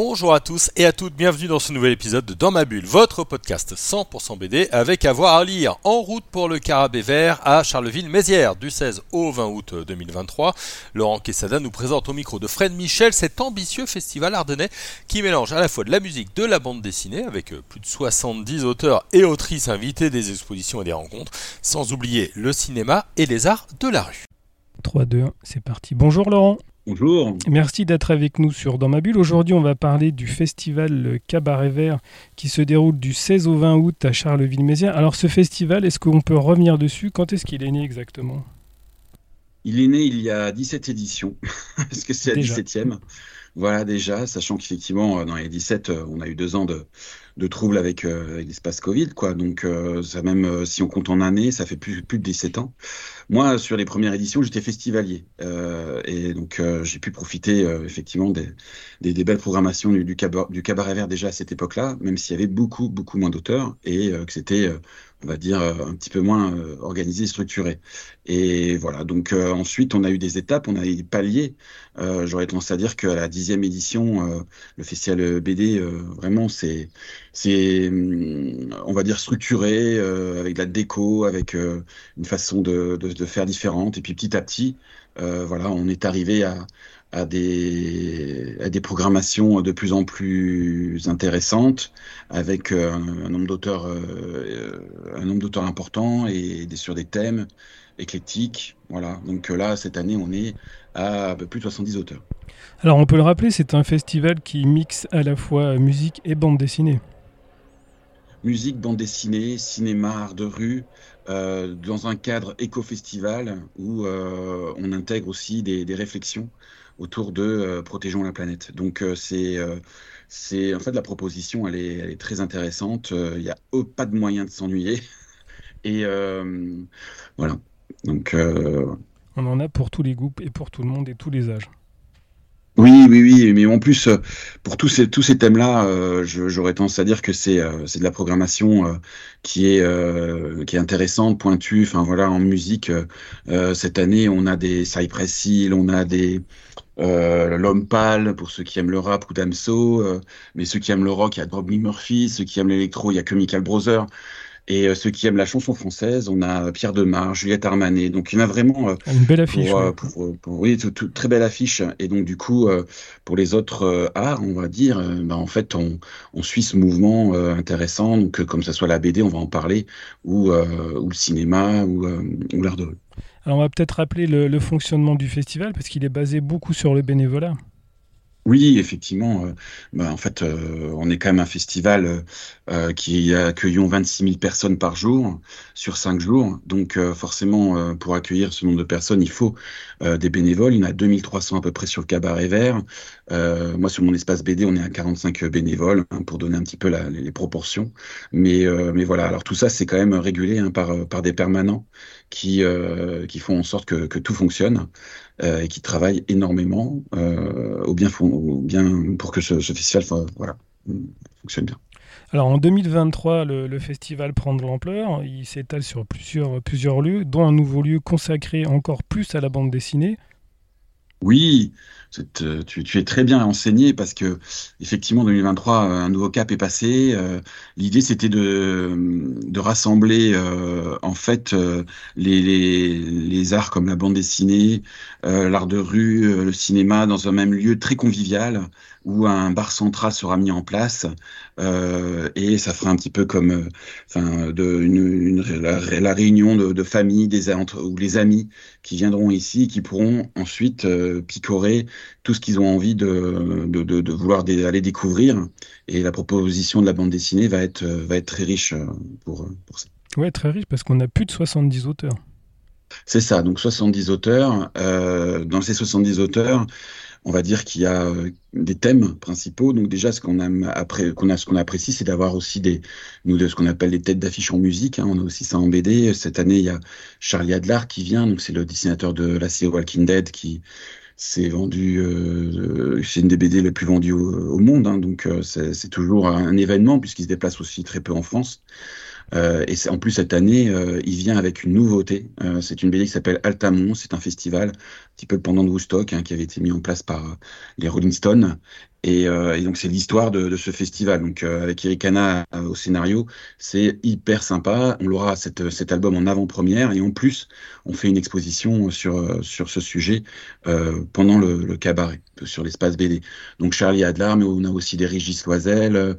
Bonjour à tous et à toutes, bienvenue dans ce nouvel épisode de Dans ma bulle, votre podcast 100% BD avec avoir à lire en route pour le Carabé Vert à Charleville-Mézières du 16 au 20 août 2023. Laurent Quesada nous présente au micro de Fred Michel cet ambitieux festival ardennais qui mélange à la fois de la musique, de la bande dessinée avec plus de 70 auteurs et autrices invités des expositions et des rencontres, sans oublier le cinéma et les arts de la rue. 3, 2, 1, c'est parti. Bonjour Laurent. Bonjour. Merci d'être avec nous sur Dans ma bulle. Aujourd'hui, on va parler du festival Cabaret Vert qui se déroule du 16 au 20 août à Charleville-Mézières. Alors, ce festival, est-ce qu'on peut revenir dessus? Quand est-ce qu'il est né exactement? Il est né il y a 17 éditions, parce que c'est la 17e. Voilà, déjà, sachant qu'effectivement, dans les 17, on a eu deux ans de, de troubles avec, euh, l'espace Covid, quoi. Donc, euh, ça même, si on compte en années, ça fait plus, plus de 17 ans. Moi, sur les premières éditions, j'étais festivalier. Euh, et donc, euh, j'ai pu profiter euh, effectivement des, des, des, belles programmations du, du, cabaret, du, cabaret, vert déjà à cette époque-là, même s'il y avait beaucoup, beaucoup moins d'auteurs et que c'était, on va dire, un petit peu moins organisé et structuré. Et voilà, donc ensuite, on a eu des étapes, on a eu des paliers. J'aurais tendance à dire qu'à la dixième édition, le festival BD, vraiment, c'est, c'est, on va dire, structuré, avec de la déco, avec une façon de, de faire différentes. Et puis petit à petit, euh, voilà, on est arrivé à, à, des, à des programmations de plus en plus intéressantes, avec euh, un, nombre d'auteurs, euh, un nombre d'auteurs important et sur des thèmes éclectiques. Voilà. Donc là, cette année, on est à plus de 70 auteurs. Alors, on peut le rappeler, c'est un festival qui mixe à la fois musique et bande dessinée musique, bande dessinée, cinéma, art de rue, euh, dans un cadre éco-festival où euh, on intègre aussi des, réflexions autour de euh, protégeons la planète. Donc c'est c'est en fait la proposition, elle est, elle est très intéressante. Il n'y a pas de moyen de s'ennuyer et voilà. Donc on en a pour tous les groupes et pour tout le monde et tous les âges. Oui, oui, oui, mais en plus, euh, pour tous ces, tous ces thèmes-là, euh, j'aurais tendance à dire que c'est euh, de la programmation euh, qui, est, euh, qui est intéressante, pointue. Enfin voilà, en musique, cette année, on a des Cypress Hill, on a des L'Homme Pâle, pour ceux qui aiment le rap, ou Damso, mais ceux qui aiment le rock, il y a Bob Murphy, ceux qui aiment l'électro, il y a que Michael Brother. Et euh, ceux qui aiment la chanson française, on a Pierre Demar, Juliette Armanet. Donc il y en a vraiment. Euh, Une belle affiche. Pour, pour, pour, oui, très belle affiche. Et donc du coup, euh, pour les autres arts, on va dire, bah, en fait, on, on, suit ce mouvement intéressant. Donc comme ça soit la BD, on va en parler, ou, ou le cinéma, ou, ou l'art de rue. Alors on va peut-être rappeler le, le fonctionnement du festival parce qu'il est basé beaucoup sur le bénévolat. Oui, effectivement. Euh, bah, en fait, euh, on est quand même un festival euh, qui accueillons 26 000 personnes par jour sur cinq jours. Donc, forcément, pour accueillir ce nombre de personnes, il faut des bénévoles. Il y en a 2300 à peu près sur le cabaret vert. moi, sur mon espace BD, on est à 45 bénévoles hein, pour donner un petit peu les, proportions. Mais, voilà. Alors tout ça, c'est quand même régulé hein, par, des permanents qui, font en sorte que tout fonctionne. Euh, et qui travaillent énormément euh, au, bien, au bien pour que ce, ce festival voilà, fonctionne bien. Alors en 2023, le, le festival prend de l'ampleur, il s'étale sur plusieurs, plusieurs lieux, dont un nouveau lieu consacré encore plus à la bande dessinée. Oui, tu, tu, es très bien enseigné parce que effectivement 2023 euh, un nouveau cap est passé. Euh, l'idée c'était de, rassembler en fait les, arts comme la bande dessinée, l'art de rue, le cinéma dans un même lieu très convivial où un bar central sera mis en place et ça fera un petit peu comme enfin de une, une, la, réunion de, de familles des entre, ou les amis qui viendront ici qui pourront ensuite picorer tout ce qu'ils ont envie de, de, de, de vouloir aller découvrir. Et la proposition de la bande dessinée va être, va être très riche euh, pour, pour ça. Oui, très riche parce qu'on a plus de 70 auteurs. C'est ça, donc 70 auteurs. Euh, dans ces 70 auteurs, on va dire qu'il y a euh, des thèmes principaux. Donc déjà, ce qu'on a après, qu'on a, ce qu'on apprécie, c'est d'avoir aussi des, nous, de ce qu'on appelle les têtes d'affiche en musique. Hein. On a aussi ça en BD. Cette année, il y a Charlie Adler qui vient. Donc c'est le dessinateur de la série Walking Dead qui c'est vendu, c'est une des BD les plus vendues au, monde, hein, donc c'est toujours un, événement puisqu'il se déplace aussi très peu en France. Euh, et en plus cette année, euh, il vient avec une nouveauté. Euh, c'est une BD qui s'appelle Altamont. C'est un festival, petit peu pendant de Woodstock, hein, qui avait été mis en place par les Rolling Stones. Et, et donc c'est l'histoire de, de, ce festival. Donc avec Eric Hanna au scénario, c'est hyper sympa. On l'aura cet album en avant-première et en plus on fait une exposition sur sur ce sujet pendant le, le, cabaret sur l'espace BD. Donc Charlie Adler, mais on a aussi des Régis Loisel,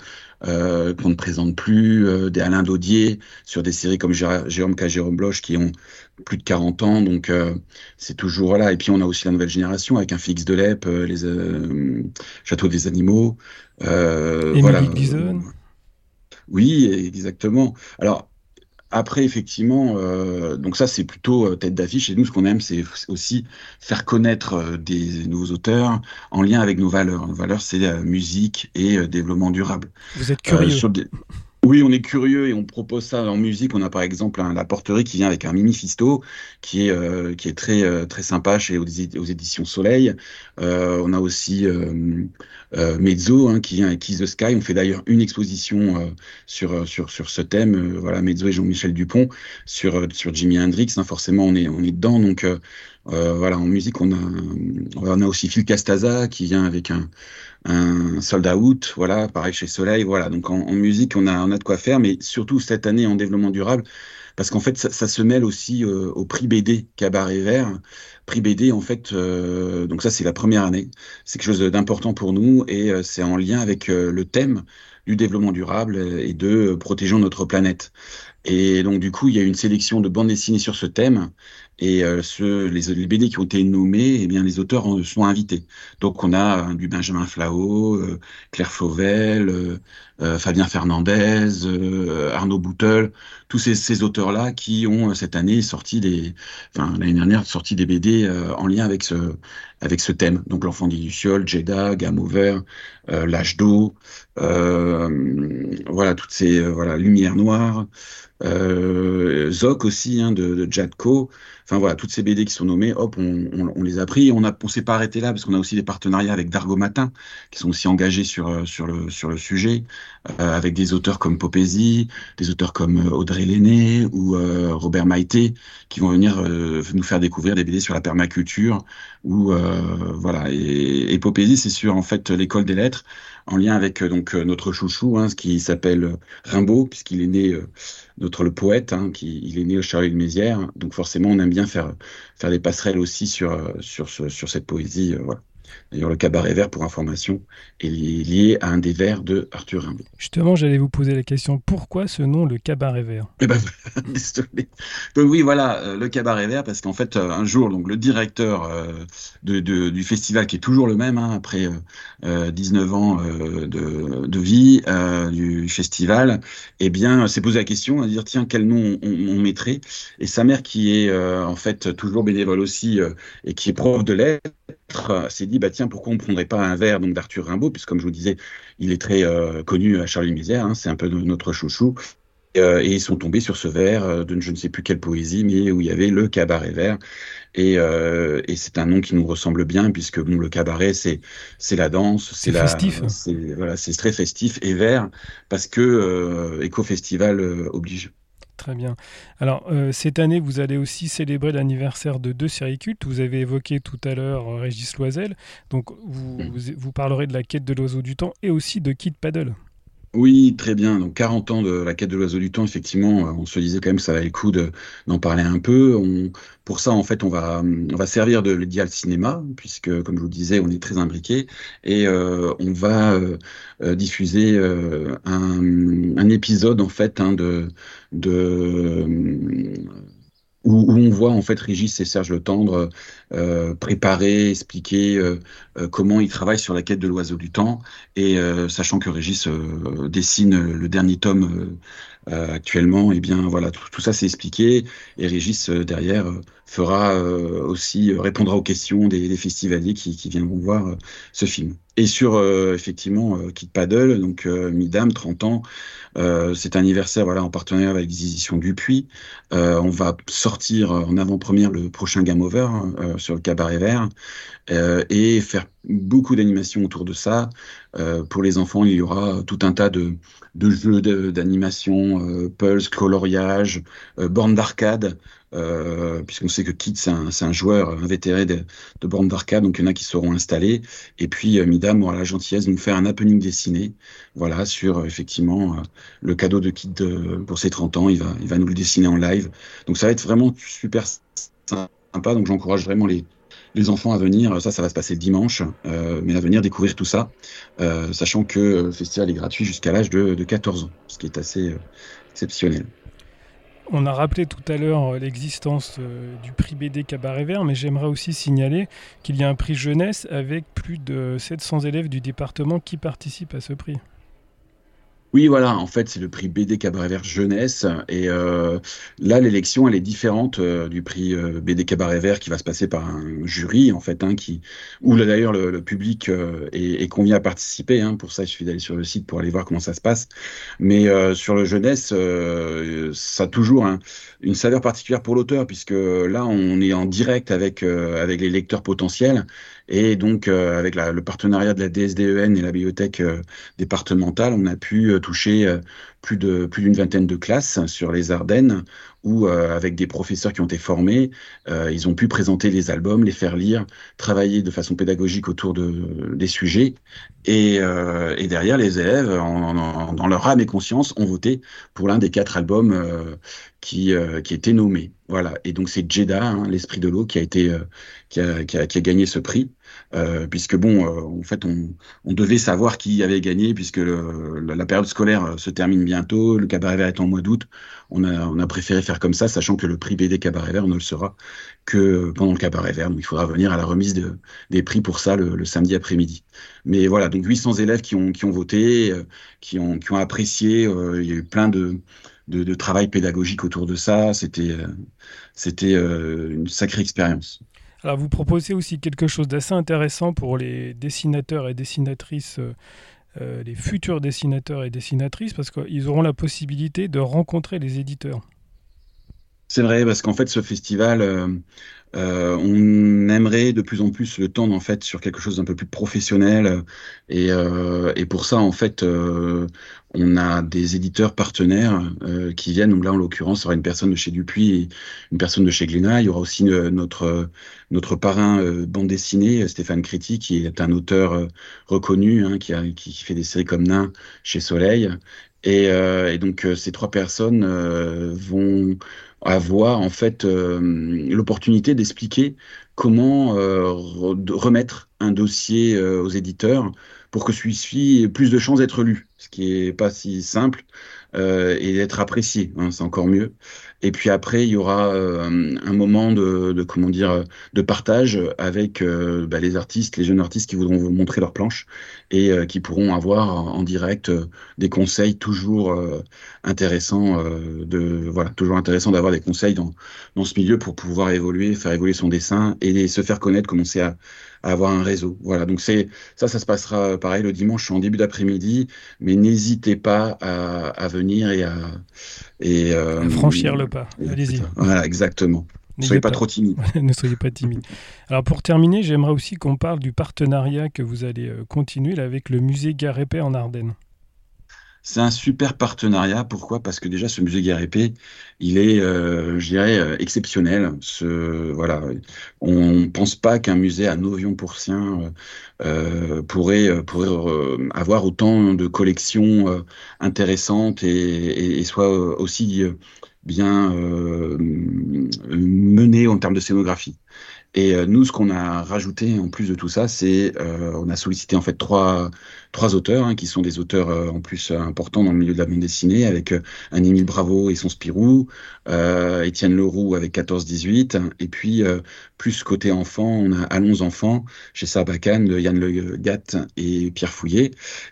euh, qu'on ne présente plus, euh, des Alain Daudier sur des séries comme Jérôme K. Jérôme Bloch qui ont plus de 40 ans, donc euh, c'est toujours là. Et puis on a aussi la nouvelle génération avec un Fix de Lep, les Châteaux des animaux, voilà. Oui, exactement. Alors après, effectivement, euh, donc ça c'est plutôt euh, tête d'affiche. Et nous, ce qu'on aime, c'est aussi faire connaître euh, des nouveaux auteurs en lien avec nos valeurs. Nos valeurs, c'est musique et développement durable. Vous êtes curieux. Oui, on est curieux et on propose ça en musique. On a par exemple la porterie qui vient avec un mini fisto qui est euh, qui est très euh, très sympa chez aux, éditions Soleil. Euh, on a aussi Mezzo hein, qui vient avec Kiss the Sky. On fait d'ailleurs une exposition sur sur sur ce thème. voilà, Mezzo et Jean-Michel Dupont sur sur Jimi Hendrix. Hein, forcément, on est on est dedans. Donc voilà, en musique, on a on a aussi Phil Castaza qui vient avec un un soldat out, voilà, pareil chez Soleil, voilà. Donc en, musique, on a, on a de quoi faire, mais surtout cette année en développement durable, parce qu'en fait, ça, se mêle aussi euh, au prix BD Cabaret Vert. Prix BD, en fait, euh, donc ça c'est la première année, c'est quelque chose d'important pour nous et euh, c'est en lien avec le thème du développement durable et de protégeons notre planète. Et donc, du coup, il y a une sélection de bandes dessinées sur ce thème. Et euh, ce, les, les, BD qui ont été nommés, eh bien, les auteurs en sont invités. Donc, on a du Benjamin Flao, euh, Claire Fauvel, euh, Fabien Fernandez, Arnaud Boutel, tous ces, ces auteurs-là qui ont cette année sorti des, enfin l'année dernière sorti des BD en lien avec ce, avec ce thème. Donc, l'enfant d'Iluciol, Jeddah, Gamme Over, L'âge d'eau, voilà toutes ces voilà lumières noires euh, Zoc aussi hein, de, de Jadko. Enfin voilà, toutes ces BD qui sont nommées, hop, on, on, on les a pris. On on s'est pas arrêté là parce qu'on a aussi des partenariats avec Dargo Matin qui sont aussi engagés sur euh, sur le sur le sujet, euh, avec des auteurs comme Popézy, des auteurs comme euh, Audrey Lenné ou euh, Robert Maïté qui vont venir nous faire découvrir des BD sur la permaculture ou voilà. Et, et c'est sur en fait l'école des lettres en lien avec donc notre chouchou, hein, ce qui s'appelle Rimbaud puisqu'il est né le poète, hein, qui il est né au Charlie de Mézières, donc forcément on aime bien faire faire des passerelles aussi sur sur sur cette poésie. Euh, voilà. D'ailleurs, le cabaret vert, pour information, est lié à un des vers de Arthur Rimbaud. Justement, j'allais vous poser la question pourquoi ce nom, le cabaret vert? Eh ben, Donc oui, voilà, euh, le cabaret vert, parce qu'en fait, euh, un jour, donc le directeur euh, de, de, du festival, qui est toujours le même, hein, après euh, 19 ans de, de, vie du festival, eh bien, s'est posé la question, à dire tiens, quel nom on, on mettrait? Et sa mère, qui est en fait toujours bénévole aussi et qui est prof de lettres, s'est dit bah tiens pourquoi on prendrait pas un verre donc d'Arthur Rimbaud puisque comme je vous disais il est très euh, connu à Charlie Misère hein, c'est un peu notre chouchou. Euh, et ils sont tombés sur ce vers euh, de je ne sais plus quelle poésie mais où il y avait le cabaret vert. Et, et c'est un nom qui nous ressemble bien puisque bon le cabaret c'est c'est la danse c'est festif. c'est voilà c'est très festif et vert parce que éco festival oblige Très bien. Alors, euh, cette année, vous allez aussi célébrer l'anniversaire de deux séries cultes. Vous avez évoqué tout à l'heure euh, Régis Loisel. Donc, vous, mm. vous, parlerez de la quête de l'oiseau du temps et aussi de Kid Paddle. Oui, très bien. Donc 40 ans de la quête de l'oiseau du temps, effectivement, euh, on se disait quand même que ça valait le coup d'en parler un peu. Pour ça, en fait, on va, on va servir de l'idéal cinéma, puisque, comme je vous disais, on est très imbriqué, et euh, on va euh, diffuser un, un, épisode, en fait, hein, de, de où, on voit en fait Régis et Serge Le Tendre euh, préparer, expliquer euh, euh, comment ils travaillent sur la quête de l'oiseau du temps, et sachant que Régis dessine le dernier tome actuellement, eh bien voilà, tout, ça c'est expliqué. Et Régis derrière fera aussi répondra aux questions des, festivaliers qui, viendront voir ce film. Et sur effectivement Kid Paddle, donc Midam, 30 ans, c'est un anniversaire voilà en partenariat avec les éditions Dupuis. on va sortir en avant-première le prochain Game Over hein, sur le cabaret vert et faire beaucoup d'animations autour de ça. Euh, pour les enfants, il y aura tout un tas de, de jeux d'animation, euh, pulse, coloriage, euh, bornes d'arcade, euh, puisqu'on sait que Kit, c'est un, un, joueur invétéré de, de bornes d'arcade, donc il y en a qui seront installés. Et puis, Midam aura la gentillesse de nous faire un happening dessiné, voilà, sur effectivement le cadeau de Kit pour ses 30 ans. Il va, il va nous le dessiner en live. Donc ça va être vraiment super sympa, donc j'encourage vraiment les, les enfants à venir, ça, ça va se passer dimanche, euh, mais à venir découvrir tout ça, euh, sachant que le festival est gratuit jusqu'à l'âge de, 14 ans, ce qui est assez euh, exceptionnel. On a rappelé tout à l'heure l'existence du prix BD Cabaret Vert, mais j'aimerais aussi signaler qu'il y a un prix jeunesse avec plus de 700 élèves du département qui participent à ce prix. Oui, voilà, en fait, c'est le prix BD Cabaret Vert Jeunesse. Et euh, là, l'élection, elle est différente euh, du prix euh, BD Cabaret Vert qui va se passer par un jury, en fait, hein, qui, où d'ailleurs le, public est, est, convié à participer. Hein, pour ça, il suffit d'aller sur le site pour aller voir comment ça se passe. Mais sur le jeunesse, ça a toujours une saveur particulière pour l'auteur, puisque là, on est en direct avec, avec les lecteurs potentiels. Et donc, euh, avec le partenariat de la DSDEN et la bibliothèque euh, départementale, on a pu euh, toucher plus de plus d'une vingtaine de classes sur les Ardennes où, avec des professeurs qui ont été formés, ils ont pu présenter les albums, les faire lire, travailler de façon pédagogique autour de, des sujets. Et, et derrière, les élèves, dans leur âme et conscience, ont voté pour l'un des quatre albums qui, qui était nommé. Voilà. Et donc, c'est Jeddah, hein, l'esprit de l'eau, qui a été qui a, qui, a, qui a, gagné ce prix. Euh, puisque bon, euh, en fait, on, devait savoir qui avait gagné, puisque la, période scolaire euh, se termine bientôt, le cabaret vert est en mois d'août. On a, préféré faire comme ça, sachant que le prix BD cabaret vert ne le sera que pendant le cabaret vert. Donc, il faudra venir à la remise de, des prix pour ça le, samedi après-midi. Mais voilà, donc 800 élèves qui ont, voté, qui, ont, apprécié. il y a eu plein de, travail pédagogique autour de ça. C'était une sacrée expérience. Alors vous proposez aussi quelque chose d'assez intéressant pour les dessinateurs et dessinatrices, euh, euh, les futurs dessinateurs et dessinatrices, parce qu'ils auront la possibilité de rencontrer les éditeurs. C'est vrai, parce qu'en fait, ce festival, euh, on aimerait de plus en plus le tendre en fait sur quelque chose d'un peu plus professionnel. Et, euh, et pour ça en fait euh, on a des éditeurs partenaires euh, qui viennent. Donc là en l'occurrence il y aura une personne de chez Dupuis une personne de chez Glénat. Il y aura aussi notre notre parrain bande dessinée Stéphane Créti qui est un auteur reconnu hein, qui, a, qui fait des séries comme Nain chez Soleil. Et donc ces trois personnes vont avoir en fait euh, l'opportunité d'expliquer comment euh, remettre un dossier euh, aux éditeurs pour que celui-ci ait plus de chances d'être lu, ce qui est pas si simple et d'être apprécié, hein, c'est encore mieux. Et puis après, il y aura un moment de, comment dire de partage avec bah, les artistes, les jeunes artistes qui voudront vous montrer leurs planches et qui pourront avoir en direct des conseils toujours intéressants. de d'avoir des conseils dans dans ce milieu pour pouvoir évoluer, faire évoluer son dessin et se faire connaître, commencer à à avoir un réseau. Voilà, donc c'est ça, ça se passera pareil le dimanche en début d'après-midi, mais n'hésitez pas à, à, venir et à et euh, franchir le pas. Allez-y. Voilà, exactement. Ne soyez pas, trop timide. ne soyez pas timide. Alors pour terminer, j'aimerais aussi qu'on parle du partenariat que vous allez euh, continuer avec le musée Garépé en Ardennes. C'est un super partenariat. Pourquoi? Parce que déjà, ce musée Guerre Épée, il est, euh, je dirais, euh, exceptionnel. On pense pas qu'un musée à Novion-Pourcien euh, pourrait, pourrait avoir autant de collections intéressantes et, et, soit aussi bien mené en termes de scénographie. Et euh, nous, ce qu'on a rajouté en plus de tout ça, c'est euh, on a sollicité en fait trois trois auteurs hein, qui sont des auteurs euh, en plus importants dans le milieu de la bande dessinée, avec un Émile Bravo et son Spirou, Étienne Leroux avec 14-18, et puis plus côté enfant, on a Allons enfants chez Sarbacane de Yann Le Gatt et Pierre Fouillet.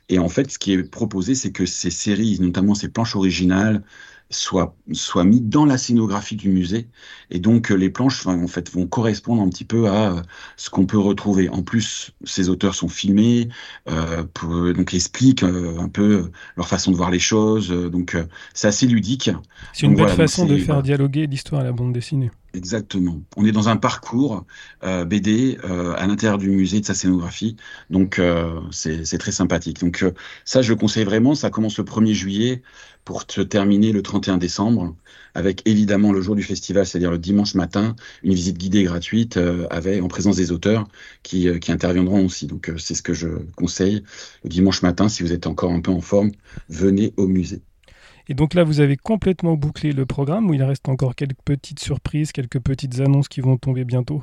Et en fait, ce qui est proposé, c'est que ces séries, notamment ces planches originales, soit soit mis dans la scénographie du musée et donc euh, les planches en fait vont correspondre un petit peu à euh, ce qu'on peut retrouver en plus ces auteurs sont filmés euh, pour, donc expliquent euh, un peu leur façon de voir les choses donc c'est assez ludique c'est une belle façon de faire dialoguer l'histoire à la bande dessinée Exactement. On est dans un parcours euh, BD euh, à l'intérieur du musée de sa scénographie, donc euh, c'est très sympathique. Donc ça, je le conseille vraiment. Ça commence le 1er juillet pour se terminer le 31 décembre, avec évidemment le jour du festival, c'est-à-dire le dimanche matin, une visite guidée gratuite avec en présence des auteurs qui, qui interviendront aussi. Donc c'est ce que je conseille le dimanche matin. Si vous êtes encore un peu en forme, venez au musée. Et donc là, vous avez complètement bouclé le programme où il reste encore quelques petites surprises, quelques petites annonces qui vont tomber bientôt?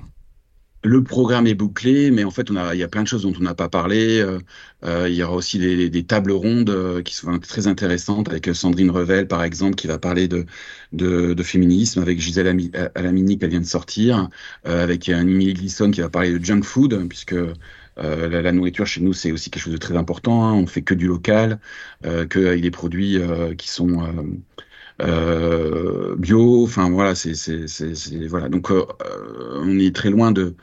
Le programme est bouclé, mais en fait, il y a plein de choses dont on n'a pas parlé. Euh, euh, il y aura aussi des, tables rondes euh, qui sont très intéressantes avec Sandrine Revel, par exemple, qui va parler de, féminisme, avec Gisèle Alamini qui vient de sortir, avec Emily Glisson qui va parler de junk food, puisque la, nourriture chez nous, c'est aussi quelque chose de très important. Hein. On fait que du local, euh, avec des produits qui sont bio. Enfin voilà, c'est voilà. Donc on est très loin de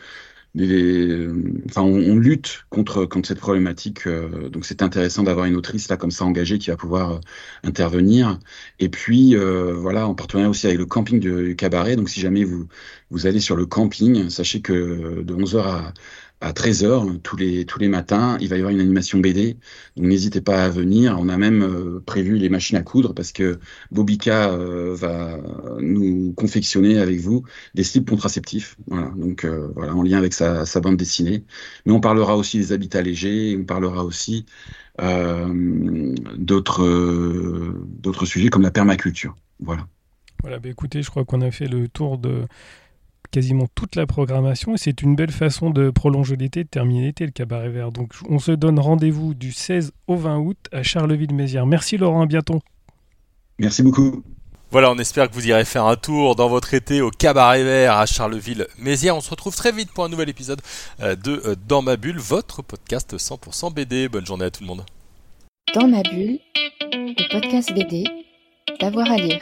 enfin, on, lutte contre, contre cette problématique. donc, c'est intéressant d'avoir une autrice là comme ça engagée qui va pouvoir intervenir. Et puis, voilà, en partenariat aussi avec le camping du, cabaret. Donc, si jamais vous vous allez sur le camping, sachez que de 11h à à 13h tous les, tous les matins. Il va y avoir une animation BD. Donc n'hésitez pas à venir. On a même euh, prévu les machines à coudre parce que Bobika euh, va nous confectionner avec vous des slips contraceptifs. Voilà. Donc euh, voilà, en lien avec sa, sa, bande dessinée. Mais on parlera aussi des habitats légers. On parlera aussi d'autres d'autres sujets comme la permaculture. Voilà. Voilà, bah écoutez, je crois qu'on a fait le tour de, quasiment toute la programmation et c'est une belle façon de prolonger l'été, de terminer l'été, le cabaret vert. Donc on se donne rendez-vous du 16 au 20 août à Charleville-Mézières. Merci Laurent, à bientôt. Merci beaucoup. Voilà, on espère que vous irez faire un tour dans votre été au Cabaret Vert à Charleville-Mézières. On se retrouve très vite pour un nouvel épisode euh, de euh, Dans ma bulle, votre podcast 100% BD. Bonne journée à tout le monde. Dans ma bulle, le podcast BD, d'avoir à lire.